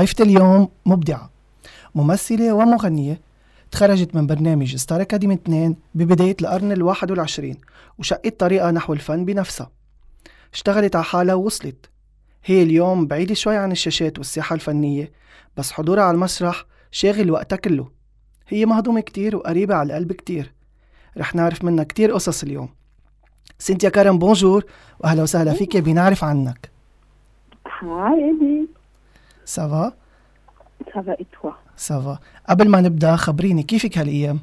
ضيفة اليوم مبدعة ممثلة ومغنية تخرجت من برنامج Star Academy 2 ببداية القرن الواحد والعشرين وشقت طريقها نحو الفن بنفسها. اشتغلت على حالها ووصلت. هي اليوم بعيدة شوي عن الشاشات والساحة الفنية بس حضورها على المسرح شاغل وقتها كله. هي مهضومة كتير وقريبة على القلب كتير. رح نعرف منها كتير قصص اليوم. سينتيا كرم bonjour وأهلا وسهلا فيك بنعرف عنك. Hi ça va ça va et toi ça va قبل ما نبدأ خبريني كيفك هالأيام؟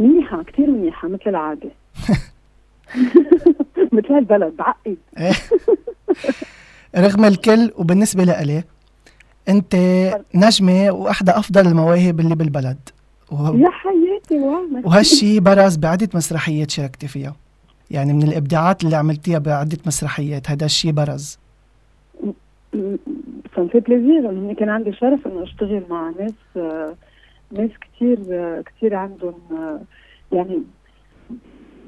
منيحة كثير منيحة مثل العادة. مثل البلد بعقد إيه. رغم الكل وبالنسبة لإلي أنت نجمة وإحدى أفضل المواهب اللي بالبلد. وه- يا حياتي wow وهالشي برز بعدة مسرحيات شاركتي فيها. يعني من الإبداعات اللي عملتيها بعدة مسرحيات هذا الشي برز. ça me fait plaisir انه كان عندي شرف انه اشتغل مع ناس ناس كثير كثير عندهم يعني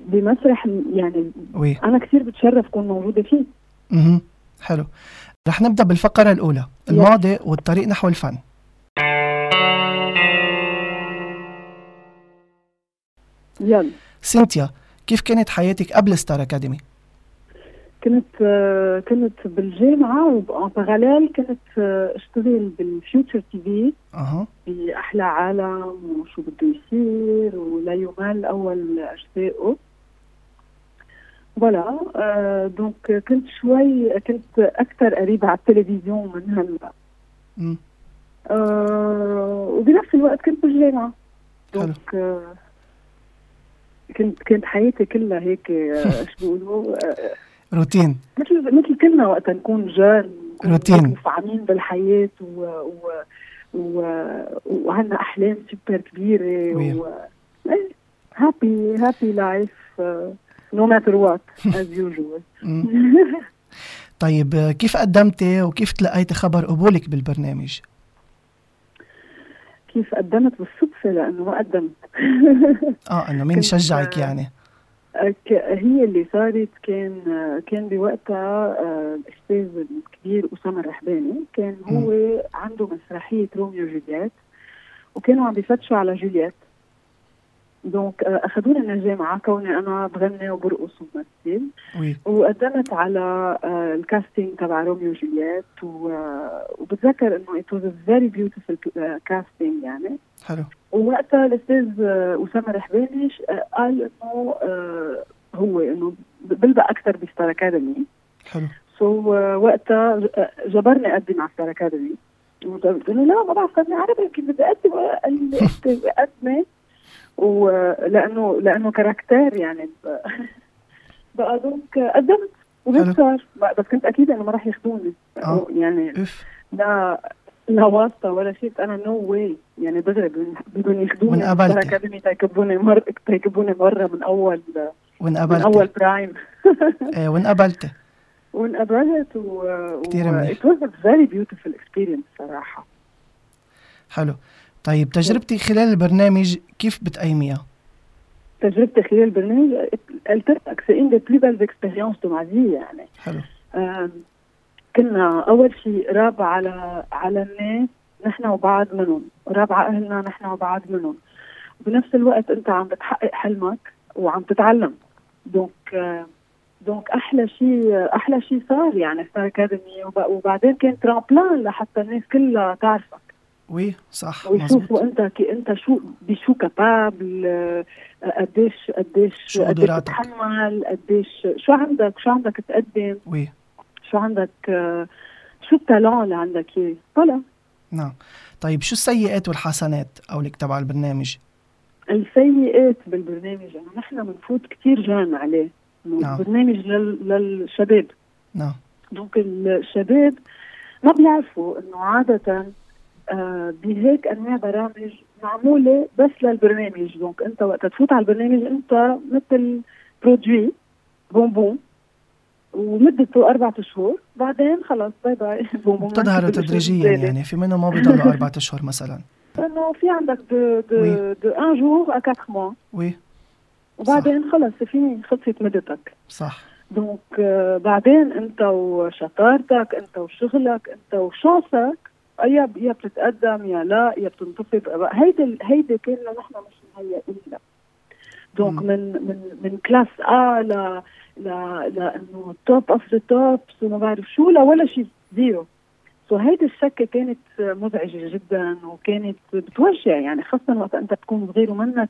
بمسرح يعني oui أنا كثير بتشرف كون موجودة فيه. أها حلو. رح نبدأ بالفقرة الأولى الماضي والطريق نحو الفن. يلا. سينتيا كيف كانت حياتك قبل Star Academy؟ كنت كنت بالجامعة و en parallèle كنت اشتغل بال Future TV أها. بأحلى عالم وشو بده يصير ولا يمل أول أجزائه. voilà آه donc كنت شوي كنت أكثر قريبة على التلفزيون من هلا. مم. آه وبنفس الوقت كنت بالجامعة. حلو. donc آه كنت كانت حياتي كلها هيك شو بيقولوا؟ روتين مثل مثل كلنا وقت نكون نكون روتين. مفعمين بالحياة و, و... و... وعندنا أحلام سوبر كبيرة oui. و happy happy life no matter what as usual. طيب آه، كيف قدمتي وكيف تلقيتي خبر قبولك بالبرنامج؟ كيف قدمت بالصدفة لأنه ما قدمت آه إنه مين شجعك يعني؟ هي اللي صارت. كان كان بوقتها آه، الاستاذ الكبير أسامة الرحباني. كان هو عنده مسرحية روميو وجولييت وكانوا عم بيفتشوا على جولييت. donc آه، اخذوني من الجامعة كوني أنا بغني وبرقص وبمثل وقدمت على آه، ال casting تبع روميو وجولييت آه، وبتذكر إنه it was a very beautiful آه، casting يعني. حلو. ووقتها الأستاذ آه، أسامة رحباني آه، قال إنه آه، هو إنه بلبق أكثر ب Star Academy. حلو. so وقتها ج- آه، جبرني أقدم على Star Academy. قلت له لا ما بعرف غني عربي كيف بدي أقدم. قال لي أنت قدمي ولأنه لأنه caractère يعني بقى donc قدمت. وهيك صار. بس كنت أكيد إنه ما راح ياخذوني آه. يعني لا. لا واسطة ولا شيء. أنا نو واي يعني دغري بدهم- ياخذوني وانقبلتي. أكاديمي تيكبوني مرة تيكبوني مرة من أول من أول وانقبلتي برايم آه وانقبلتي وانقبلت و كتير منيح. was a very beautiful experience صراحة. حلو. طيب تجربتي خلال البرنامج كيف بتقيميها؟ تجربتي خلال البرنامج قلت لك سي ان دي بلو بيل اكسبيريونس دو ما يعني. حلو. كنا أول شيء قراب على على الناس نحن وبعض منهم قراب على أهلنا نحن وبعض منهم. بنفس الوقت أنت عم بتحقق حلمك وعم تتعلم. donc donc أحلى شيء أحلى شيء صار يعني Star Academy وب- وبعدين كان tremplin لحتى الناس كلها تعرفك. oui صح ويشوفوا أنت qui أنت شو بشو capable آه، قديش قديش شو قديش. بتحمل قديش شو عندك شو عندك تقدم؟ oui شو عندك آه، شو ال talent اللي عندك؟ إيه voilà نعم. طيب شو السيئات والحسنات قولك تبع البرنامج؟ السيئات بالبرنامج انه نحن بنفوت كثير jeunes عليه. نعم. برنامج لل... للشباب. نعم. دونك الشباب ما بيعرفوا إنه عادة آه بهيك أنواع برامج معمولة بس للبرنامج. donc أنت وقت تفوت على البرنامج أنت مثل produit bonbon. ومدته أربعة أشهر بعدين خلص bye bye بتظهروا تدريجيا يعني في منهم ما بيضلوا أربعة أشهر مثلا. إنه في عندك de de. de un jour à 4 mois oui. وبعدين خلص فيني خلصت مدتك. صح. donc آه، بعدين أنت وشطارتك أنت وشغلك أنت و chance ك يا يا بتتقدم يا لا يا بتنطفي هيدي هيدي كنا نحن مش مهيئين لها donc من من من classe A ل ل لأنه top of the tops وما بعرف شو لا ولا شيء zéro. so هيدي الشكة كانت مزعجة جدا وكانت بتوجع يعني خاصة وقت أنت تكون صغير ومنك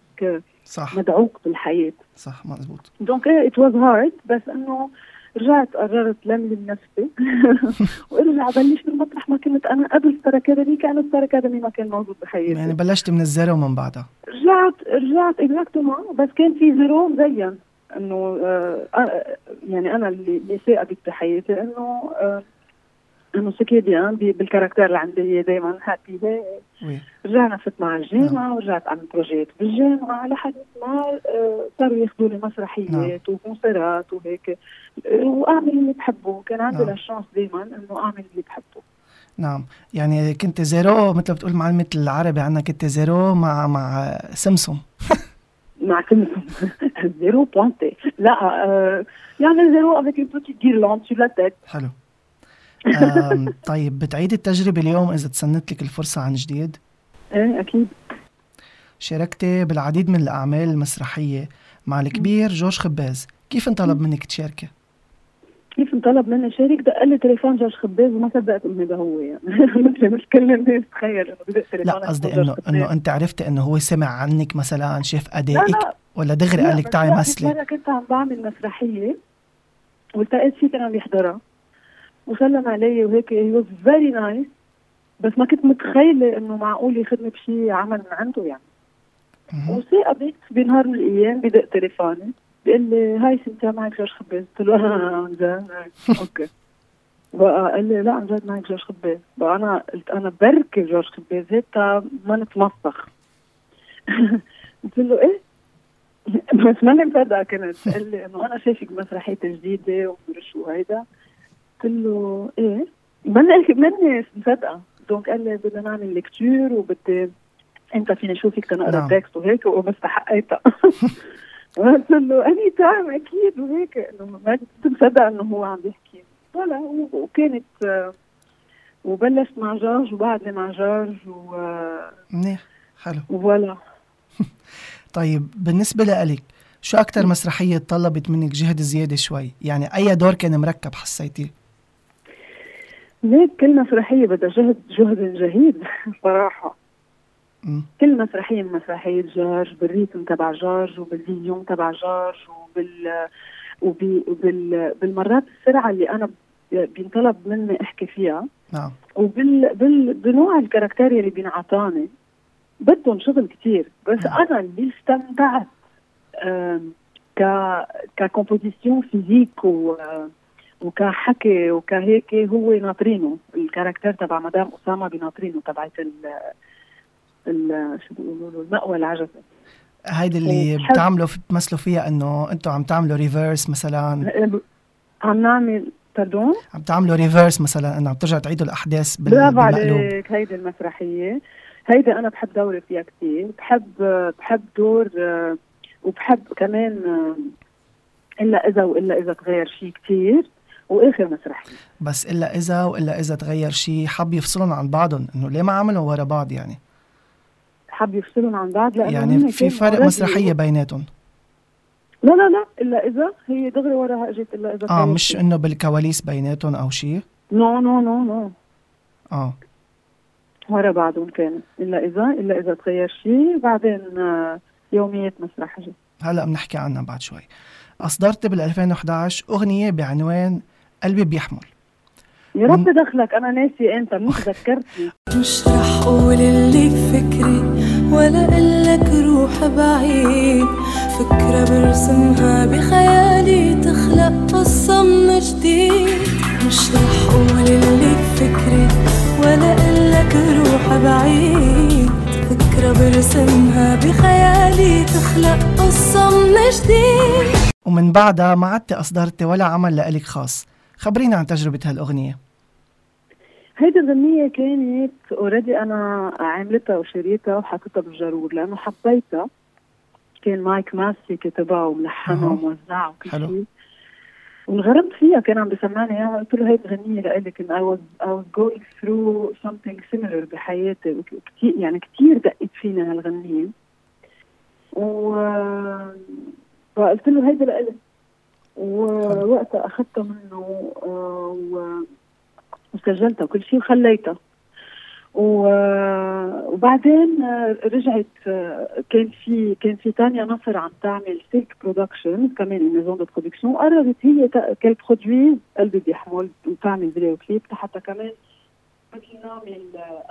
صح. مدعوك بالحياة. صح مزبوط. donc it was hard بس إنه رجعت قررت لملم نفسي وارجع بلش من مطرح ما كنت أنا قبل Star Academy كان Star Academy ما كان موجود بحياتي. يعني بلشت من ال zéro من بعدها. رجعت رجعت exactement بس كان في zéro مزين إنه آه, يعني أنا اللي ثاقبت بحياتي إنه آه إنه سكيديان بالكاركتر اللي عندي دائما happy رجعنا فت مع الجامعة نعم. ورجعت عملت projet بالجامعة لحد ما آه، صاروا ياخذوا لي مسرحيات نعم. و concert ات وهيك. وأعمل اللي بحبه. كان عندي نعم. ال chance دائما إنه أعمل اللي بحبه. نعم. يعني كنت zéro مثل بتقول معلمة العربي عنا كنت zéro مع مع سمسم. مع سمسم zéro pointé لا آه يعني zéro avec une petite guirlande sur la tête. حلو. طيب بتعيد التجربة اليوم إذا تسنت لك الفرصة عن جديد؟ إيه أكيد. شاركتي بالعديد من الأعمال المسرحية مع الكبير جورج خباز. كيف انطلب منك تشاركي؟ كيف انطلب مني شارك دق لي تليفون جورج خباز وما صدقت إنه هذا هو يعني. مثل مش كل الناس تخيل إنه بدق تليفون لا قصدي انه إنه أنت عرفتي إنه هو سمع عنك مثلا شاف أدائك ولا دغري قال لك تعي مثلي؟ مرة كنت عم بعمل مسرحية والتقيت فيه كان عم يحضرها وسلم علي وهيك he was very nice بس ما كنت متخيلة إنه معقول ياخذني بشيء عمل من عنده يعني. وثاقبت بنهار من الأيام بدق تليفوني. بيقول لي hi Cynthia معك جورج خباز قلت له عن جد okay. بقى قال لي لا عن جد معك جورج خباز بقى أنا قلت أنا بركي جورج خباز هيك عم نتمسخر. قلت له إيه؟ بس ماني مصدقه كنت. قال لي إنه أنا شايفك مسرحية جديدة ومدري وهيدا. قلت له إيه؟ ماني ماني مصدقه donc قال لي بدنا نعمل lecture وبدي أنت فيني أشوفك تنقرا نعم. texte وهيك وبس حقيتها قلت له any time أكيد وهيك إنه ما كنت مصدقة إنه هو عم بيحكي ولا وكانت وبلشت مع جورج وبعدني مع جورج و منيح حلو ولا طيب بالنسبة لك شو أكثر مسرحية طلبت منك جهد زيادة شوي؟ يعني أي دور كان مركب حسيتيه؟ ليك كل مسرحية بدها جهد جهد جهيد صراحة. كل مسرحية من مسرحية جورج بال rythme تبع جورج وبال vision تبع جورج وبال وبال بالمرات السرعة اللي أنا بينطلب مني أحكي فيها. نعم. وبال بال بنوع ال caractère اللي بينعطاني بدهم شغل كتير. بس نعم. أنا اللي استمتعت ك ك composition physique و وكحكي وكهيك هو ناطرينه ال caractère تبع مدام أسامة بناطرينه تبعت شو بيقولوا المأوى العجزي هيدي اللي بتعملوا بتمثلوا فيها إنه أنتم عم تعملوا reverse مثلا؟ عم نعمل pardon عم تعملوا reverse مثلا إنه عم ترجعوا تعيدوا الأحداث بال... برافو عليك هيدي المسرحية. هيدي أنا بحب دوري فيها كثير بحب بحب دور وبحب كمان إلا إذا وإلا إذا تغير شيء كثير وآخر مسرحية. بس إلا إذا وإلا إذا تغير شيء حب يفصلهم عن بعضهم إنه ليه ما عملوا ورا بعض يعني؟ حب يفصلهم عن بعض لأنه يعني في فرق مسرحية بيناتهم؟ لا لا لا إلا إذا هي دغري وراها إجت إلا إذا آه مش إنه بالكواليس بيناتهم أو شيء no no no no. آه. ورا بعضهم كانت إلا إذا إلا إذا تغير شيء بعدين آه، يوميات مسرح هلا بنحكي عنها بعد شوي. أصدرت بال 2011 أغنية بعنوان قلبي بيحمل. يا رب دخلك أنا ناسي انت مش ذكرتني. مش رح أقول اللي بفكري ولا أقلك روح بعيد. فكرة برسمها بخيالي تخلق قصة من جديد. مش رح أقول اللي بفكري ولا أقلك روح بعيد. فكرة برسمها بخيالي تخلق قصة من جديد. ومن بعدها ما عدت أصدرتي ولا عمل لإلك خاص. خبرينا عن تجربة هالأغنية. هيدي الغنية كانت already أنا عاملتها وشريتها وحطيتها بالجرور لأنه حبيتها كان مايك ماسي كتبها وملحنها وموزعها وكل شيء. وانغرمت فيها كان عم بسمعني إياها قلت له هي غنية لإلي كنت I was I was going through something similar بحياتي كثير يعني كثير دقت فينا هالغنية و فقلت له هيدي لإلي. ووقتها أخذتها منه آه، وسجلتها وكل شيء وخليتها. وبعدين آه، رجعت آه، كان في كان في تانيا نصر عم تعمل Silk Production كمان maison de production وقررت هي كل produit قلبي بيحمل وتعمل فيديو كليب حتى كمان بدي نعمل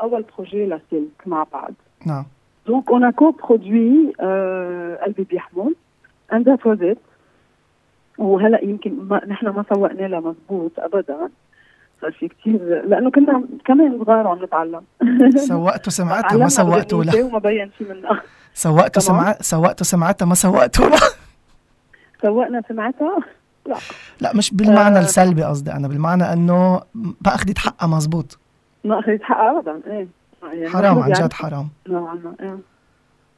أول projet ل Silk مع بعض. نعم. donc on co-produit قلبي بيحمل and that was it وهلأ يمكن ما نحن ما سوقنا لها مضبوط ابدا. صار في كثير لأنه كنا كمان صغار وعم نتعلم. سوقتوا سمعتها ما سوقتوا لها وما بين شيء منها. سوقتوا سمعت سوقتوا سمعتها ما سوقتوا لها سوقنا سمعتها لا. لا مش بالمعنى آه. السلبي قصدي أنا بالمعنى إنه ما أخذت حقها مزبوط. ما أخذت حقها ابدا إيه. يعني حرام عن جد حرام. نوعا ما إيه.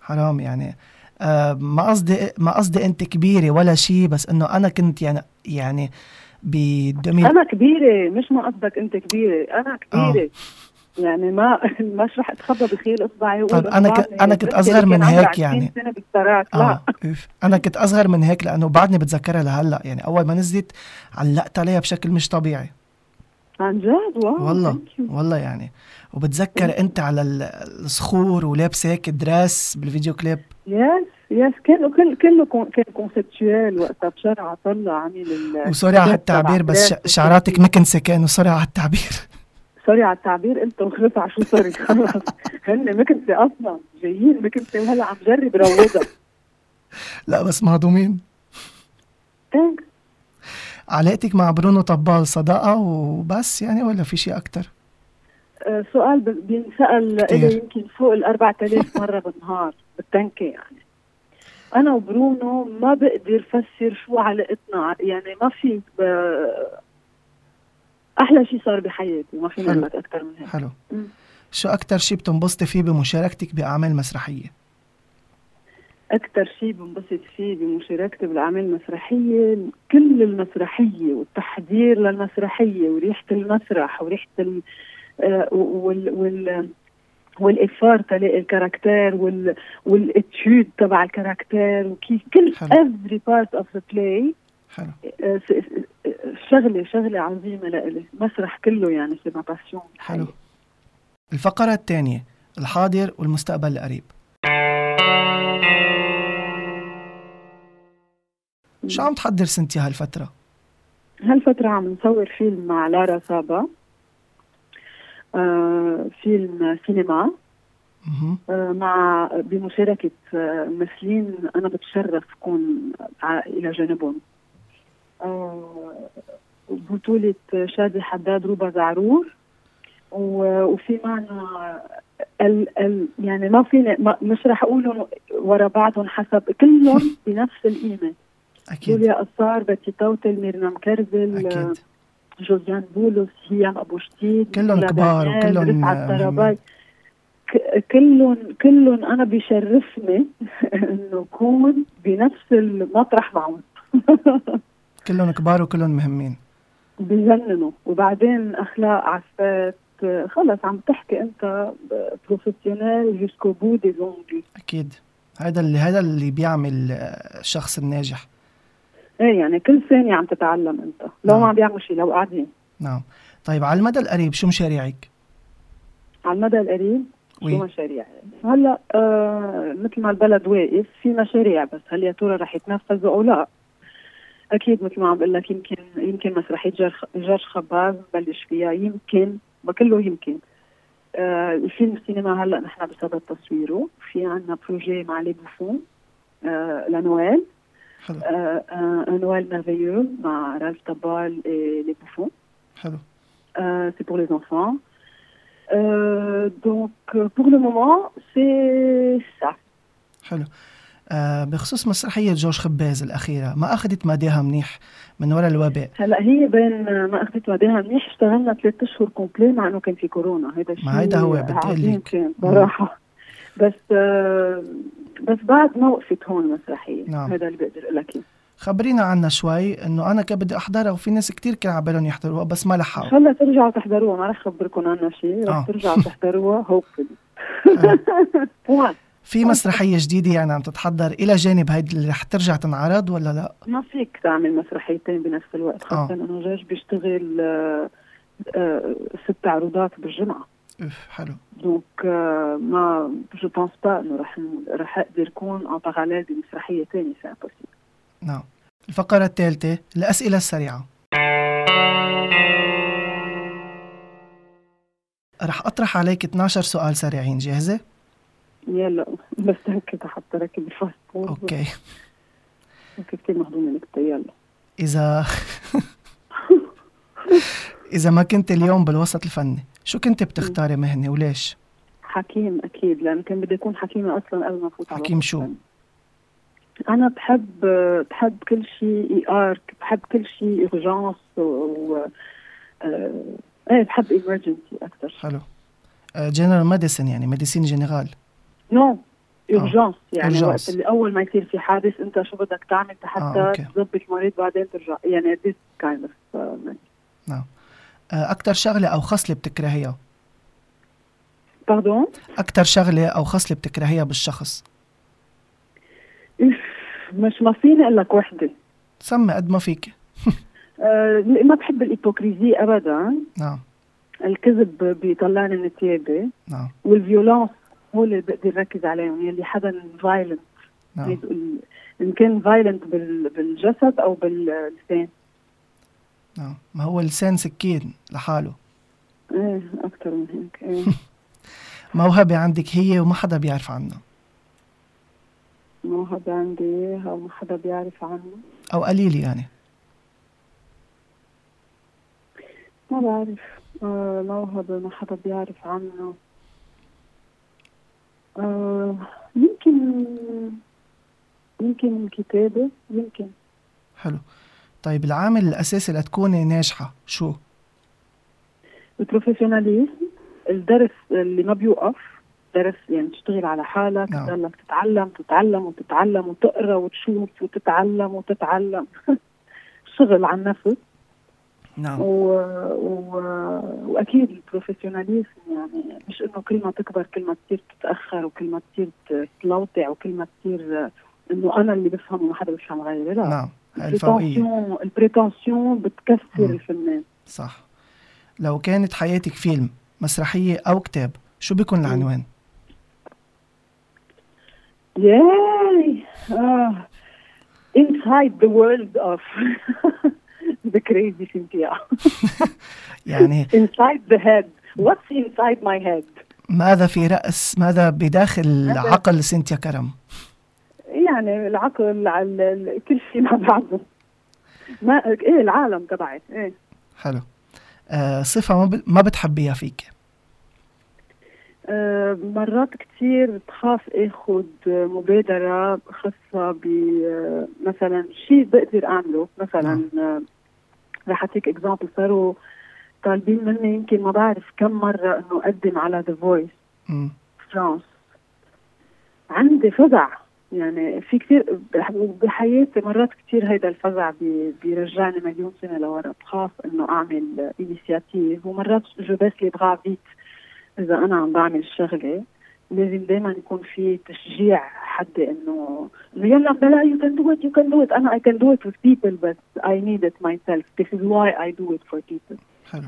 حرام يعني. آه ما قصدي ما قصدي أنت كبيرة ولا شيء بس إنه أنا كنت يعني يعني بدمي أنا كبيرة مش ما قصدك أنت كبيرة أنا كبيرة. آه. يعني ما مش رح أتخبى بخيل أصبعي طيب أنا ك... أنا كنت أصغر من هيك يعني. سنة بالتراك لا. آه. أنا كنت أصغر من هيك لأنه بعدني بتذكرها لهلأ. يعني أول ما نزلت علقت عليها بشكل مش طبيعي. عن جد؟ wow والله والله يعني. وبتذكر أنت على الصخور ولابس هيك dress بالفيديو كليب؟ yes yes كله كل كله كان conceptuel وقتها بشرع طلع عميل و sorry على التعبير بس شعراتك مكنسه كانوا sorry على التعبير. sorry على التعبير قلت على شو sorry خلص هن مكنسه أصلا جايين مكنسه وهلا عم جرب روضها لا بس مهضومين. thanks علاقتك مع برونو طبال صداقة وبس يعني ولا في شيء أكثر؟ أه سؤال بينسأل لي يمكن فوق ال 4000 مرة بالنهار بالتنكة يعني. أنا وبرونو ما بقدر فسر شو علاقتنا يعني ما في ب... أحلى شيء صار بحياتي ما في نقول أكثر من هيك. حلو. م. شو أكثر شيء بتنبسطي فيه بمشاركتك بأعمال مسرحية؟ أكثر شيء بنبسط فيه بمشاركتي بالأعمال المسرحية كل المسرحية والتحضير للمسرحية وريحة المسرح وريحة ال... آه وال, وال... وال effort تلاقي ال caractère وال وال attitude تبع ال caractère وكيف كل every part of the play حلو. شغلة شغلة عظيمة لإلي. مسرح كله يعني c'est ma passion حلو. الفقرة الثانية الحاضر والمستقبل القريب. شو عم تحضر سنتي هالفترة؟ هالفترة عم نصور فيلم مع لارا صابا آه، فيلم سينما. آه، مع بمشاركة آه، ممثلين أنا بتشرف كون إلى جانبهم. بطولة شادي حداد روبا زعرور. وفي معنا ال ال يعني ما فيني مش رح اقولهم ورا بعضهم حسب كلهم بنفس القيمة. أكيد. جوليا قصار بتي توتل ميرنا مكرزل أكيد. جوزيان بولس هيام ابو شتيد كلهم كبار وكلهم كلهم كلهم أنا بيشرفني انه اكون بنفس المطرح معهم. كلهم كبار وكلهم مهمين بجننوا. وبعدين أخلاق عفات خلص عم تحكي أنت professionnel jusqu'au bout des ongles أكيد. هذا اللي هذا اللي بيعمل الشخص الناجح إيه يعني كل ثانية عم تتعلم أنت لو نعم. ما عم بيعملوا شيء لو قاعدين نعم طيب على المدى القريب شو مشاريعك؟ على المدى القريب شو مشاريعي؟ هلأ آه مثل ما البلد واقف في مشاريع بس هل يا ترى رح يتنفذوا أو لا؟ أكيد مثل ما عم بقول لك يمكن يمكن مسرحيه جورج خباز نبلش فيها يمكن ما كله يمكن آه الفيلم السينما هلأ نحن بصدد تصويره في عنا بروجي مع لي بوفون آه لنويل حلو un Noël merveilleux مع رالف طبال et les bouffons. حلو. Euh, c'est pour les enfants. Donc pour le moment c'est ça. حلو. آه بخصوص مسرحية جورج خباز الأخيرة ما أخذت مداها منيح من وراء الوباء هلا هي بين ما أخذت مداها منيح اشتغلنا ثلاث أشهر complets مع إنه كان في كورونا هذا الشيء ما هيدا هو بدي لك صراحة بس آه بس بعد ما وقفت هون المسرحيه نعم. هذا اللي بقدر أقول لك خبرينا عنها شوي إنه أنا كان بدي أحضرها وفي ناس كتير كان على بالهم يحضروها بس ما لحقوا الله ترجعوا تحضروها ما رح اخبركم عنها شيء رح آه. ترجعوا تحضروها hopefully آه. في مسرحية جديدة يعني عم تتحضر إلى جانب هيدي اللي رح ترجع تنعرض ولا لا؟ ما فيك تعمل مسرحيتين بنفس الوقت آه. خاصة إنه جورج بيشتغل آه، آه، ست عروضات بالجمعة أوف حلو donc ما je pense pas انه رح رح أقدر اكون en parallèle بمسرحية تانية c'est impossible نعم الفقرة الثالثة الأسئلة السريعة. رح أطرح عليك 12 سؤال سريعين جاهزة؟ يلا. بس هيك حتى ركب ال fast food. okay. هيك كثير مهضومة لك يلا. إذا إذا ما كنت اليوم بالوسط الفني. شو كنت بتختاري مهنة وليش؟ حكيم أكيد لأن كان بدي أكون حكيمة أصلا قبل ما أفوت على حكيم شو؟ أنا بحب بحب كل شيء ER بحب كل شيء urgences و. آه... إيه بحب emergency أكثر حلو general medicine يعني médecine générale no urgence يعني. وقت اللي أول ما يصير في حادث أنت شو بدك تعمل آه، حتى. تظبط المريض بعدين ترجع يعني this kind of uh, أكتر شغلة أو خصلة بتكرهيها؟ pardon أكتر شغلة أو خصلة بتكرهيها بالشخص؟ مش ما فيني أقول لك وحدة. سمي قد ما فيك. آه ما بحب ال hypocrisie ابدا. نعم. الكذب بيطلعني من ثيابي نعم. وال violence هو اللي بقدر ركز عليهم يلي حدا violent نعم. إن كان violent بالجسد أو باللسان نعم. ما هو اللسان سكين لحاله. إيه أكثر من هيك إيه. موهبة عندك هي وما حدا بيعرف عنها. موهبة عندي اياها وما حدا بيعرف عنه أو قليل يعني. ما بعرف. آه موهبة ما حدا بيعرف عنه آه يمكن يمكن الكتابة يمكن. حلو. طيب العامل الأساسي لتكوني ناجحة شو؟ البروفيشناليزم الدرس اللي ما بيوقف درس يعني تشتغل على حالك نعم. تضلك تتعلم تتعلم وتتعلم وتقرأ وتشوف وتتعلم وتتعلم. شغل عن نفس نعم. و... و... وأكيد ال professionalism يعني مش إنه كل ما تكبر كل ما تصير تتأخر وكل ما تصير تلوطع وكل ما تصير إنه أنا اللي بفهم وما حدا بيفهم غيري لا. نعم. الفوقية ال prétention بتكسر. الفنان صح لو كانت حياتك فيلم مسرحية أو كتاب شو بيكون العنوان؟ Yay! Uh, inside the world of the crazy Cynthia. يعني inside the head. What's inside my head? ماذا في رأس ماذا بداخل عقل سينتيا كرم؟ يعني العقل على ال- كل شيء مع بعضه. ما إيه العالم تبعي إيه. حلو. آه صفة ما, ب... ما بتحبيها فيك؟ آه، مرات كتير بخاف اخد مبادرة خاصة ب آه، مثلا شيء بقدر أعمله. مثلا آه، رح أعطيك example صاروا طالبين مني يمكن ما بعرف كم مرة إنه أقدم على The Voice. فرانس عندي فزع. يعني في كثير بحياتي مرات كثير هيدا الفزع بي- بيرجعني مليون سنة لورا. بخاف إنه أعمل initiative ومرات je baisse les bras vite إذا أنا عم بعمل شغلة. لازم دائما يكون في تشجيع حد إنه يلا بلا you can do it you can do it أنا I can do it with people but I need it myself. This is why I do it for people. حلو.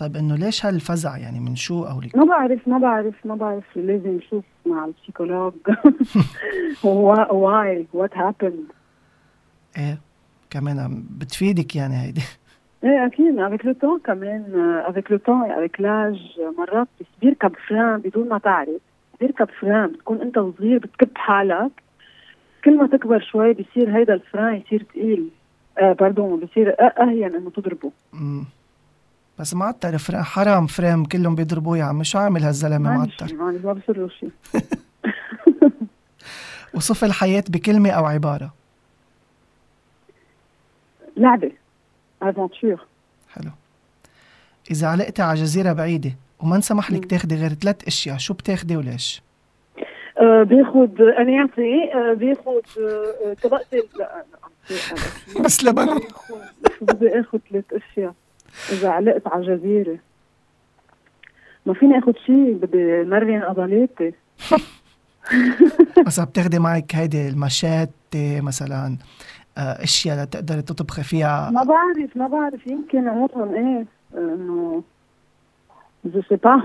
طيب إنه ليش هالفزع؟ يعني من شو أو لك ما بعرف ما بعرف ما بعرف لازم نشوف مع ال psychologue. why what happened إيه كمان بتفيدك يعني هيدي. إيه أكيد. avec le temps كمان avec le temps avec l'âge مرات بس بيركب frein بدون ما تعرف. بيركب frein بتكون أنت وصغير بتكب حالك. كل ما تكبر شوي بصير هيدا ال frein يصير ثقيل آه pardon بصير أهين إنه تضربه. بس معطر فريم حرام فريم كلهم بيضربوه يا عمي. شو عامل هالزلمة؟ شيء ما بصير له شيء. وصف الحياة بكلمة أو عبارة. لعبة. افونتور حلو. إذا علقتي على جزيرة بعيدة وما انسمح لك. تاخدي غير ثلاث أشياء شو بتاخدي وليش؟ آه بياخد أنياسي آه بياخد آه طبقتي لا بس لبن. بدي اخذ ثلاث أشياء. إذا علقت على جزيره ما فيني آخذ شيء بدي مرن عضلاتي بس بتاخدي معك هيدي المشاتة مثلا آه، أشياء لتقدري تطبخي فيها؟ ما بعرف ما بعرف. يمكن عمرهم إيه إنه جو سي با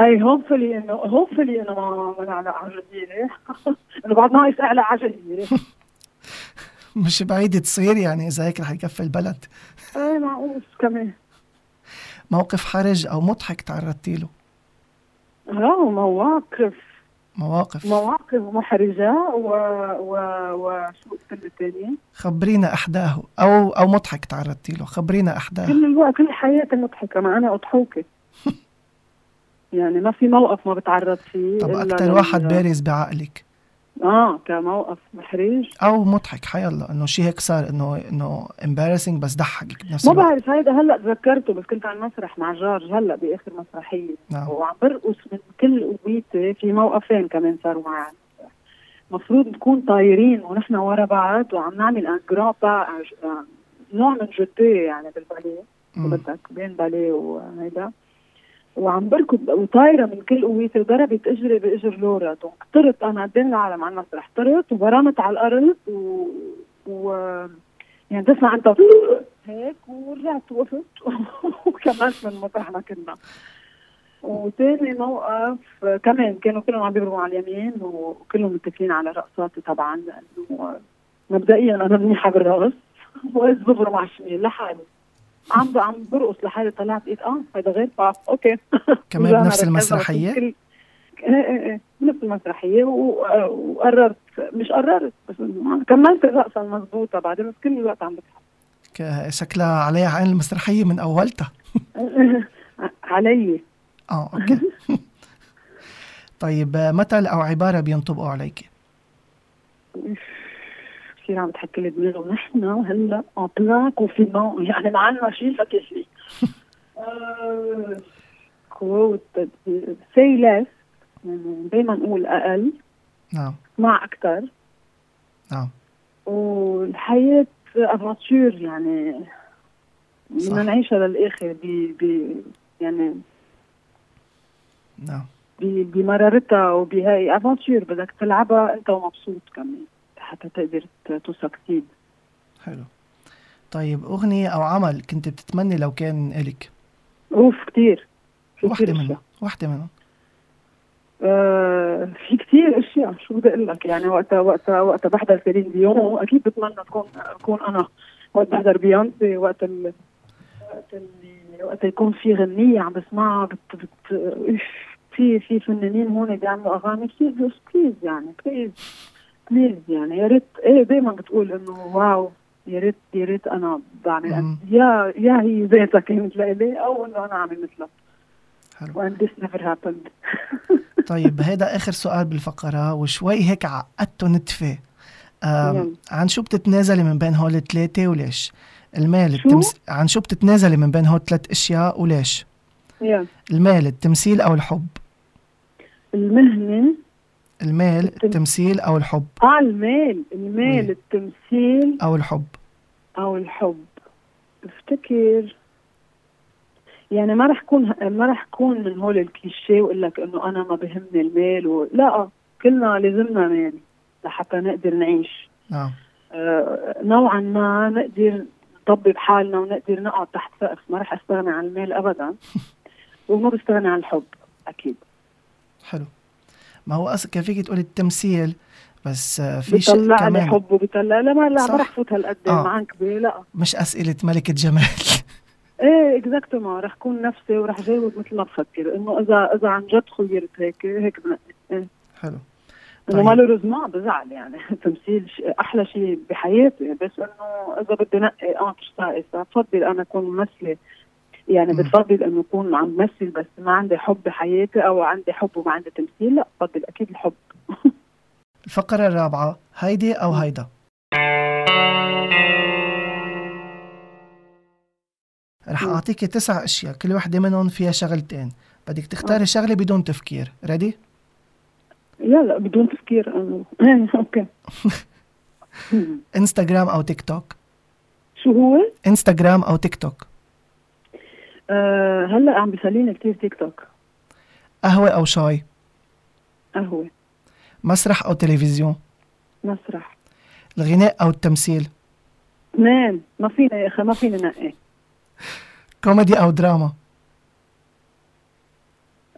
أي هوبفلي إنه هوبفلي إنه ما ما نعلق على جزيره إنه بعد ناقص اعلق على جزيره مش بعيد تصير يعني إذا هيك رح يكفي البلد. إيه معقول كمان. موقف حرج أو مضحك تعرضتي له؟ آه مواقف. مواقف. مواقف محرجة و... و... وشو قلت الثانية؟ خبرينا احداه أو أو مضحك تعرضتي له. خبرينا احداه كل الوقت كل حياتي مضحكة. ما أنا أضحوكة يعني ما في موقف ما بتعرض فيه طب لما- واحد بارز بعقلك. آه كموقف محرج. أو مضحك حيلا إنه شيء هيك صار إنه إنه embarrassing بس ضحكك بنفس ما بعرف هيدا هلأ تذكرته بس كنت على المسرح مع جورج هلأ بآخر مسرحية. نعم. وعم برقص من كل قوتي في موقفين كمان صاروا معي المفروض نكون طايرين ونحن ورا بعض وعم نعمل un grand pas نوع من جدية يعني بالباليه. بدك بين باليه وهيدا. وعم بركض وطايرة من كل قوتي وضربت اجري بإجر لورا. طرت أنا قدام العالم على المسرح طرت وبرمت على الأرض و, و... يعني تسمع انت هيك ورجعت وقفت. وكملت من مطرح ما كنا. وثاني موقف كمان كانوا كلهم عم بيضربوا على اليمين وكلهم متفقين على رقصاتي طبعا لأنه مبدئيا أنا منيحة بالرقص واذ بضرب على الشمال لحالي. عم عم برقص لحالي طلعت قلت آه هذا غير بعرف okay. كمان بنفس المسرحية؟ إيه إيه إيه. بنفس المسرحية. وقررت مش قررت بس كملت الرقصة المضبوطه بعدين بس كل الوقت عم بضحك. شكلها عليها عين المسرحية من أولتها. علي. آه okay. طيب مثل أو عباره بينطبقوا عليك؟ كثير عم بتحكي لي دماغي ونحن هلأ ان بلان كونفينمون يعني ما عندنا شيء فكيف كوت سي ليس دايما نقول أقل. نعم. مع أكثر نعم. والحياة افنتشور يعني. بدنا نعيشها للآخر ب ب يعني نعم. بمرارتها وبهاي افنتشور بدك تلعبها أنت ومبسوط كمان. حتى تقدر ت succeed حلو. طيب أغنية أو عمل كنت بتتمني لو كان إلك؟ أوف كثير في وحده كثير منهم وحده منهم. آه في كثير أشياء شو بدي أقول لك؟ يعني وقتها وقتها وقتها بحضر سيلين ديون أكيد بتمنى تكون أكون أنا. وقت بحضر بيونسي وقت ال وقت اللي وقت يكون في غنية عم بسمعها بت بت في في فنانين هون بيعملوا أغاني. كثير please يعني please please يعني يا ريت إيه دائما بتقول إنه wow يا ريت يا ريت أنا بعمل. يا يا هي ذاتها كانت لإلي أو إنه أنا اعمل مثلها حلو and this never happened طيب هيدا آخر سؤال بالفقرة وشوي هيك عقدته نتفة. عن شو بتتنازلي من بين هول الثلاثه وليش؟ المال شو؟ التمس... عن شو بتتنازلي من بين هول الثلاث أشياء وليش؟ يا المال التمثيل أو الحب؟ المهنة المال التم- التمثيل أو الحب؟ آه المال المال وي. التمثيل أو الحب. أو الحب. افتكر. يعني ما رح كون ما رح كون من هول الكليشيه وأقول لك إنه أنا ما بهمني المال و... لا كلنا لازمنا مال لحتى نقدر نعيش. نعم. آه نوعا ما نقدر نطبب حالنا ونقدر نقعد تحت سقف. ما رح استغنى عن المال ابدا. وما بستغني عن الحب أكيد. حلو. ما هو أصلا كان فيك تقولي التمثيل بس آه، في شيء بيطلع لي كمان حب وبيطلع لا ما لا. ما رح فوت هالقد آه. معك لا مش أسئلة ملكة جمال إيه exactement رح كون نفسي ورح جاوب مثل ما بفكر إنه اذا إذا عن جد خيرت هيك هيك بنقي إيه. حلو إنه طيب. malheureusement بزعل يعني التمثيل أحلى شيء بحياتي بس إنه إذا بدي نقي entre ça et ça بفضل أنا أكون ممثلة يعني. بتفضل إنه اكون عم بمثل بس ما عندي حب بحياتي أو عندي حب وما عندي تمثيل لا بفضل أكيد الحب. الفقرة الرابعة هيدي أو هيدا. رح أعطيك تسع أشياء كل وحدة منهم فيها شغلتين. بدك تختاري شغلة بدون تفكير. ready يلا بدون تفكير. إيه، okay. انستغرام أو تيك توك شو هو؟ انستغرام أو تيك توك آه هلا عم بيسليني كثير تيك توك. قهوة أو شاي؟ قهوة. مسرح أو تلفزيون؟ مسرح. الغناء أو التمثيل؟ اثنين. ما فينا يا أخي ما فينا نقي. كوميدي أو دراما؟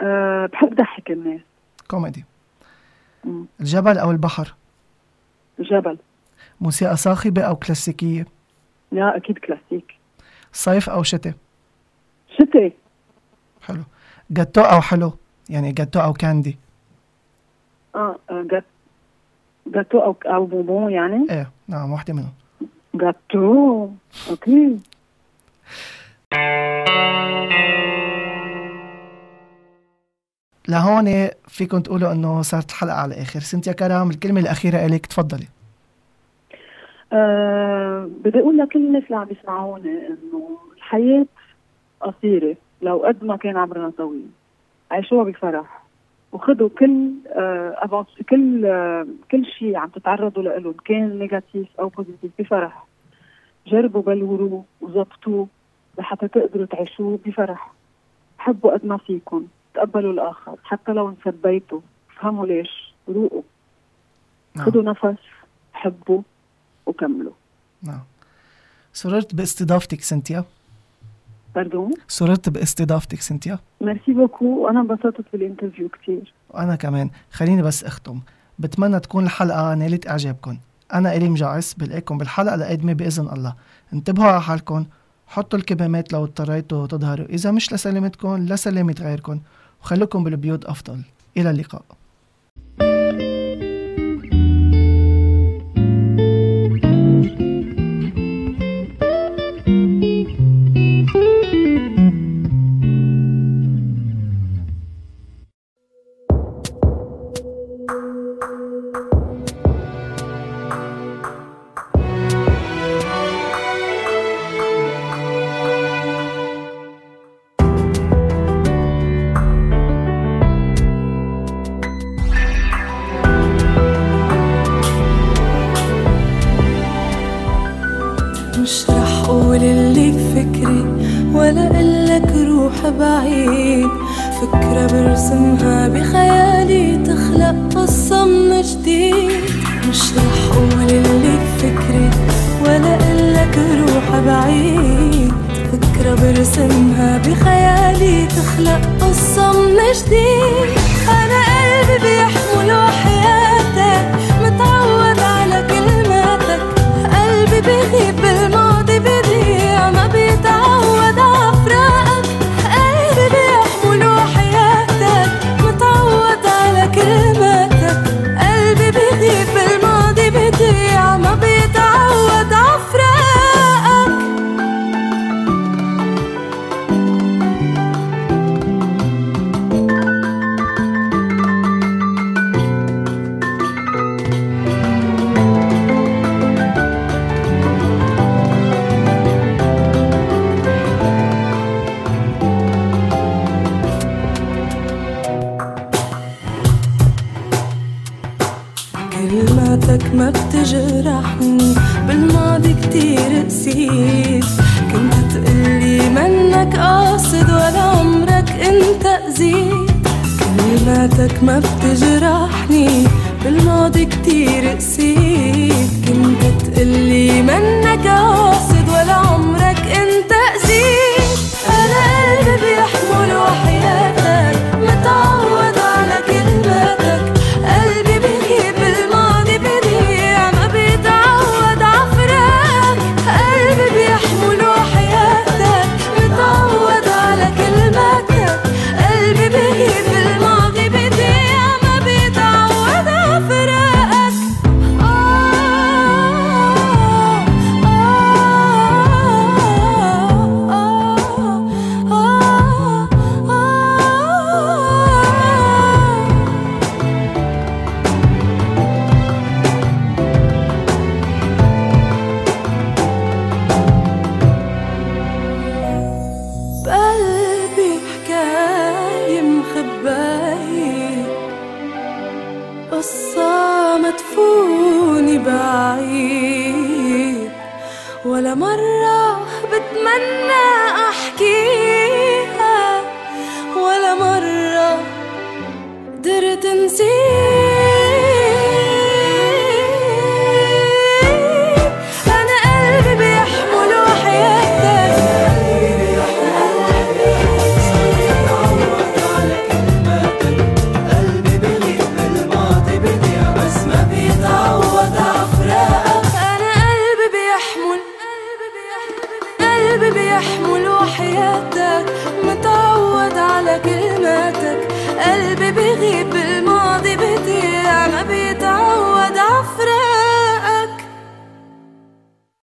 أه بحب ضحك الناس. كوميدي. الجبل أو البحر؟ جبل. موسيقى صاخبة أو كلاسيكية؟ لا أكيد كلاسيك. صيف أو شتاء؟ شتي حلو. جاتو أو حلو؟ يعني جاتو أو candy؟ آه آه، جات جاتو أو أو بونبون يعني؟ إيه نعم واحدة منهم. جاتو okay. لهون فيكم تقولوا إنه صارت الحلقة على الآخر. سنتيا كرام الكلمة الأخيرة إليك تفضلي. آه بدي أقول لكل الناس اللي عم بيسمعوني إنه الحياة قصيرة لو قد ما كان عمرنا طويل. عيشوها بفرح. وخذوا كل آه كل آه كل شيء عم تتعرضوا له كان negative أو positive بفرح. جربوا بلوروه وظبطوه لحتى تقدروا تعيشوه بفرح. حبوا قد ما فيكم تقبلوا الآخر حتى لو انسبيتوا فهموا ليش؟ روقوا نعم. خذوا نفس حبوا وكملوا. نعم. سررت باستضافتك سنتيا. pardon سررت باستضافتك سنتيا merci beaucoup وأنا انبسطت بال interview كثير وأنا كمان. خليني بس أختم. بتمنى تكون الحلقة نالت إعجابكم. أنا إلي مجعس بلاقيكم بالحلقة القادمة بإذن الله. انتبهوا على حالكم. حطوا الكمامات لو اضطريتوا تظهروا. إذا مش لسلامتكم لسلامة غيركم. وخلوكم بالبيوت أفضل. إلى اللقاء. من كلماتك ما بتجرحني. بالماضي كتير قسيت. كنت تقلي منك قاصد ولا مرة بتمنى أحكيها ولا مرة قدرت نسيت